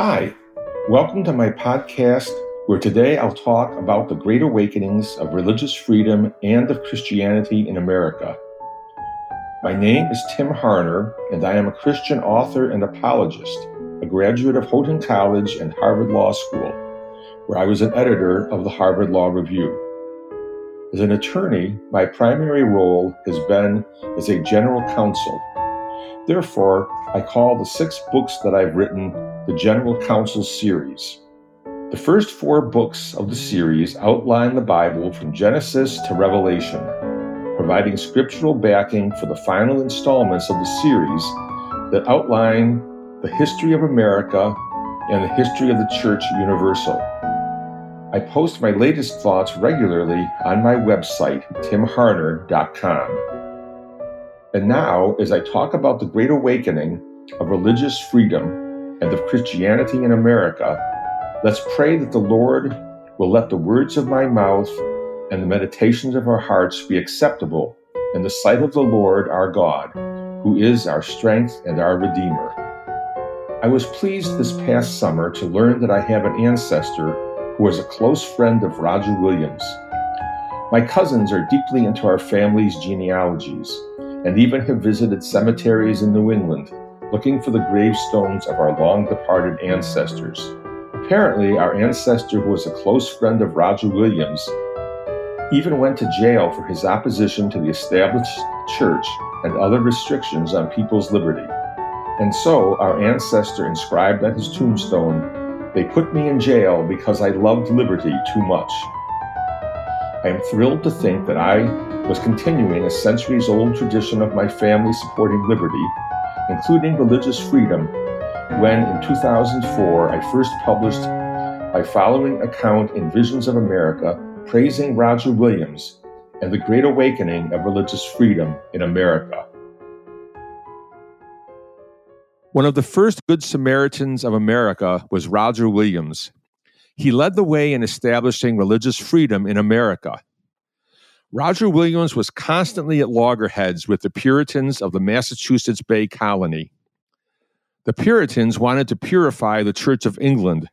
Hi, welcome to my podcast where today I'll talk about the great awakenings of religious freedom and of Christianity in America. My name is Tim Harner, and I am a Christian author and apologist, a graduate of Houghton College and Harvard Law School, where I was an editor of the Harvard Law Review. As an attorney, my primary role has been as a general counsel. Therefore, I call the six books that I've written the General Counsel series. The first four books of the series outline the Bible from Genesis to Revelation providing scriptural backing for the final installments of the series that outline the history of America and the history of the Church Universal. I post my latest thoughts regularly on my website, timharner.com. And now, as I talk about the Great Awakening of religious freedom and of Christianity in America, let's pray that the Lord will let the words of my mouth and the meditations of our hearts be acceptable in the sight of the Lord our God, who is our strength and our Redeemer. I was pleased this past summer to learn that I have an ancestor who was a close friend of Roger Williams. My cousins are deeply into our family's genealogies and even have visited cemeteries in New England looking for the gravestones of our long departed ancestors. Apparently, our ancestor who was a close friend of Roger Williams even went to jail for his opposition to the established church and other restrictions on people's liberty. And so our ancestor inscribed on his tombstone, They put me in jail because I loved liberty too much. I am thrilled to think that I was continuing a centuries old tradition of my family supporting liberty, including religious freedom, when in 2004 I first published my following account in Visions of America praising Roger Williams and the Great Awakening of Religious Freedom in America. One of the first Good Samaritans of America was Roger Williams. He led the way in establishing religious freedom in America. Roger Williams was constantly at loggerheads with the Puritans of the Massachusetts Bay Colony. The Puritans wanted to purify the Church of England,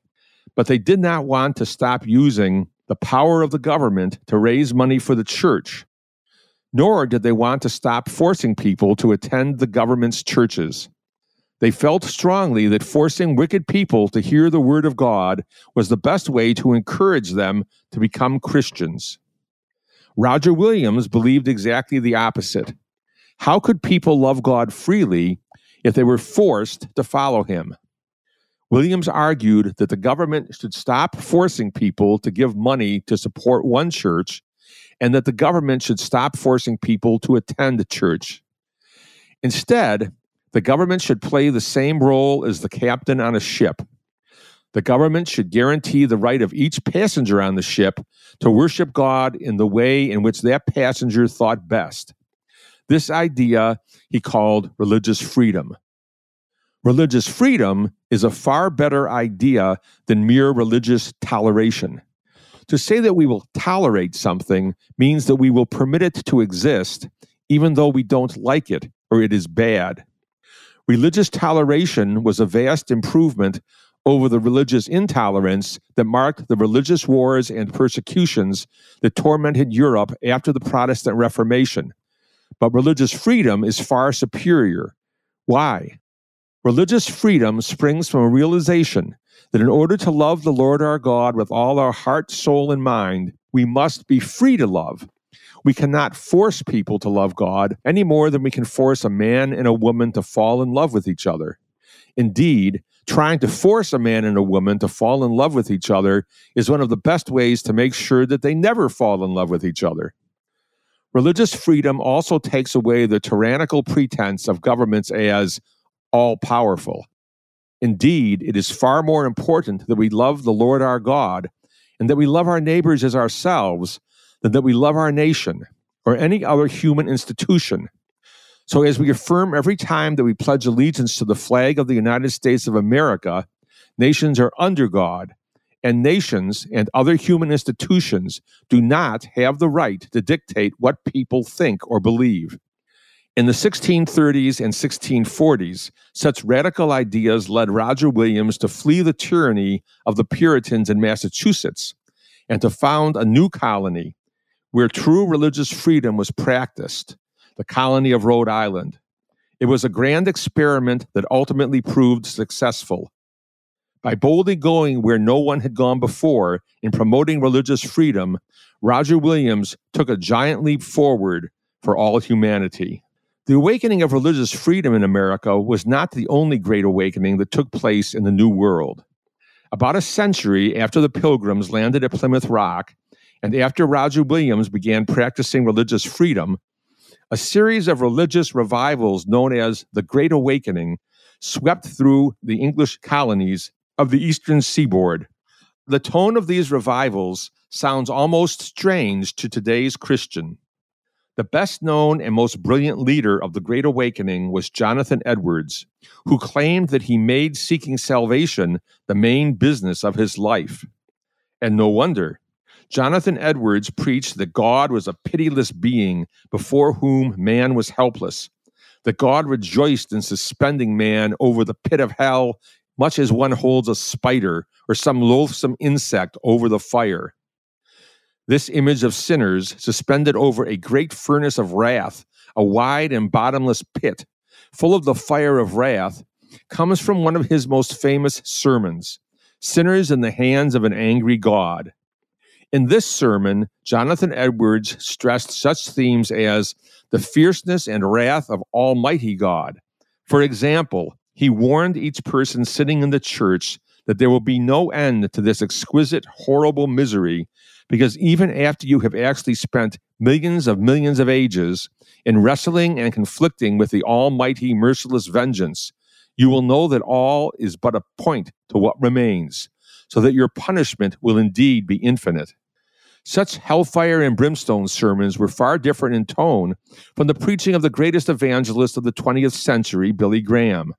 but they did not want to stop using the power of the government to raise money for the church, nor did they want to stop forcing people to attend the government's churches. They felt strongly that forcing wicked people to hear the word of God was the best way to encourage them to become Christians. Roger Williams believed exactly the opposite. How could people love God freely if they were forced to follow him? Williams argued that the government should stop forcing people to give money to support one church and that the government should stop forcing people to attend a church. Instead, the government should play the same role as the captain on a ship. The government should guarantee the right of each passenger on the ship to worship God in the way in which that passenger thought best. This idea he called religious freedom. Religious freedom is a far better idea than mere religious toleration. To say that we will tolerate something means that we will permit it to exist even though we don't like it or it is bad. Religious toleration was a vast improvement over the religious intolerance that marked the religious wars and persecutions that tormented Europe after the Protestant Reformation. But religious freedom is far superior. Why? Religious freedom springs from a realization that in order to love the Lord our God with all our heart, soul, and mind, we must be free to love. We cannot force people to love God any more than we can force a man and a woman to fall in love with each other. Indeed, trying to force a man and a woman to fall in love with each other is one of the best ways to make sure that they never fall in love with each other. Religious freedom also takes away the tyrannical pretense of governments as all powerful. Indeed, it is far more important that we love the Lord our God and that we love our neighbors as ourselves than that we love our nation or any other human institution. So, as we affirm every time that we pledge allegiance to the flag of the United States of America, nations are under God, and nations and other human institutions do not have the right to dictate what people think or believe. In the 1630s and 1640s, such radical ideas led Roger Williams to flee the tyranny of the Puritans in Massachusetts and to found a new colony where true religious freedom was practiced, the colony of Rhode Island. It was a grand experiment that ultimately proved successful. By boldly going where no one had gone before in promoting religious freedom, Roger Williams took a giant leap forward for all humanity. The awakening of religious freedom in America was not the only great awakening that took place in the New World. About a century after the Pilgrims landed at Plymouth Rock, and after Roger Williams began practicing religious freedom, a series of religious revivals known as the Great Awakening swept through the English colonies of the eastern seaboard. The tone of these revivals sounds almost strange to today's Christian. The best known and most brilliant leader of the Great Awakening was Jonathan Edwards, who claimed that he made seeking salvation the main business of his life. And no wonder. Jonathan Edwards preached that God was a pitiless being before whom man was helpless, that God rejoiced in suspending man over the pit of hell, much as one holds a spider or some loathsome insect over the fire. This image of sinners suspended over a great furnace of wrath, a wide and bottomless pit, full of the fire of wrath, comes from one of his most famous sermons Sinners in the Hands of an Angry God. In this sermon, Jonathan Edwards stressed such themes as the fierceness and wrath of Almighty God. For example, he warned each person sitting in the church that there will be no end to this exquisite, horrible misery because even after you have actually spent millions of millions of ages in wrestling and conflicting with the almighty merciless vengeance, you will know that all is but a point to what remains, so that your punishment will indeed be infinite. Such hellfire and brimstone sermons were far different in tone from the preaching of the greatest evangelist of the 20th century, Billy Graham.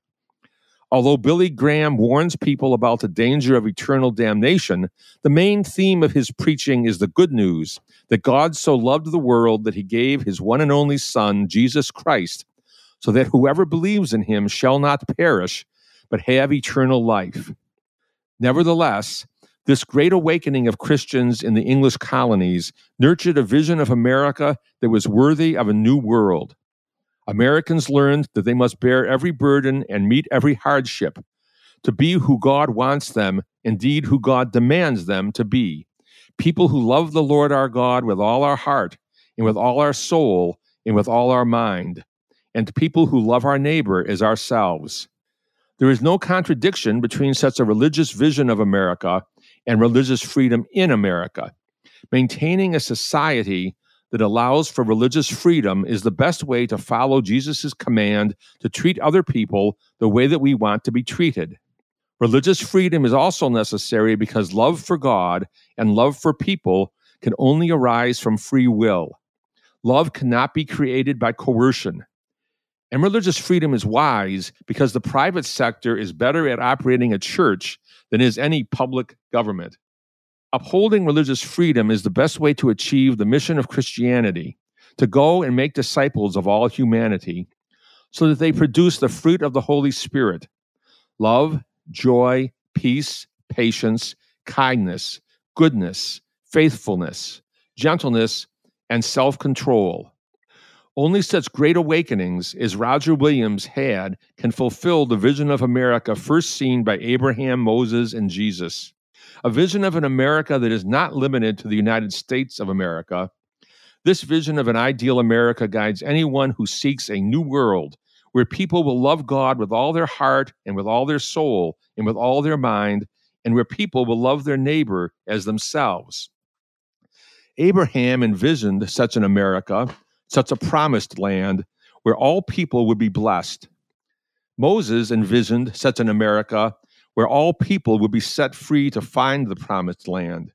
Although Billy Graham warns people about the danger of eternal damnation, the main theme of his preaching is the good news that God so loved the world that he gave his one and only Son, Jesus Christ, so that whoever believes in him shall not perish, but have eternal life. Nevertheless, this great awakening of Christians in the English colonies nurtured a vision of America that was worthy of a new world. Americans learned that they must bear every burden and meet every hardship to be who God wants them, indeed, who God demands them to be. People who love the Lord our God with all our heart, and with all our soul, and with all our mind, and people who love our neighbor as ourselves. There is no contradiction between such a religious vision of America and religious freedom in America. Maintaining a society that allows for religious freedom is the best way to follow Jesus' command to treat other people the way that we want to be treated. Religious freedom is also necessary because love for God and love for people can only arise from free will. Love cannot be created by coercion. And religious freedom is wise because the private sector is better at operating a church than is any public government. Upholding religious freedom is the best way to achieve the mission of Christianity to go and make disciples of all humanity so that they produce the fruit of the Holy Spirit love, joy, peace, patience, kindness, goodness, faithfulness, gentleness, and self control. Only such great awakenings as Roger Williams had can fulfill the vision of America first seen by Abraham, Moses, and Jesus a vision of an America that is not limited to the United States of America. This vision of an ideal America guides anyone who seeks a new world where people will love God with all their heart and with all their soul and with all their mind, and where people will love their neighbor as themselves. Abraham envisioned such an America, such a promised land, where all people would be blessed. Moses envisioned such an America where all people would be set free to find the promised land.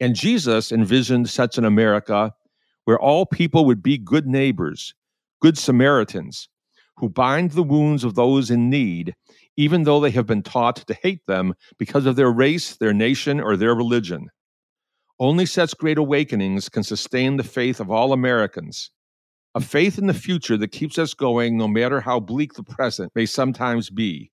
And Jesus envisioned such an America where all people would be good neighbors, good Samaritans, who bind the wounds of those in need, even though they have been taught to hate them because of their race, their nation, or their religion. Only such great awakenings can sustain the faith of all Americans. a mm. faith in the future that keeps us going no matter how bleak the present may sometimes be.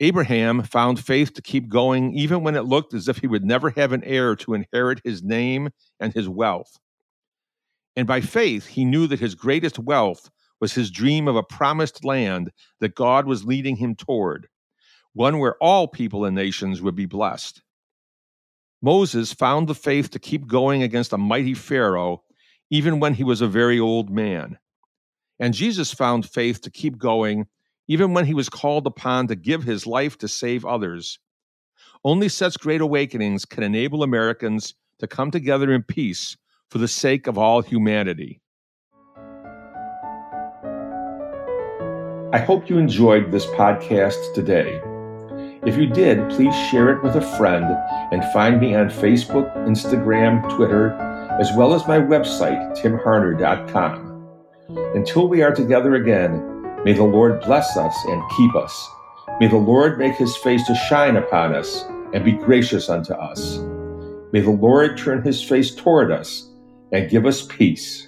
Abraham found faith to keep going even when it looked as if he would never have an heir to inherit his name and his wealth. And by faith, he knew that his greatest wealth was his dream of a promised land that God was leading him toward, one where all people and nations would be blessed. Moses found the faith to keep going against a mighty Pharaoh, even when he was a very old man. And Jesus found faith to keep going even when he was called upon to give his life to save others. Only such great awakenings can enable Americans to come together in peace for the sake of all humanity. I hope you enjoyed this podcast today. If you did, please share it with a friend and find me on Facebook, Instagram, Twitter, as well as my website, timharner.com. Until we are together again, May the Lord bless us and keep us. May the Lord make his face to shine upon us and be gracious unto us. May the Lord turn his face toward us and give us peace.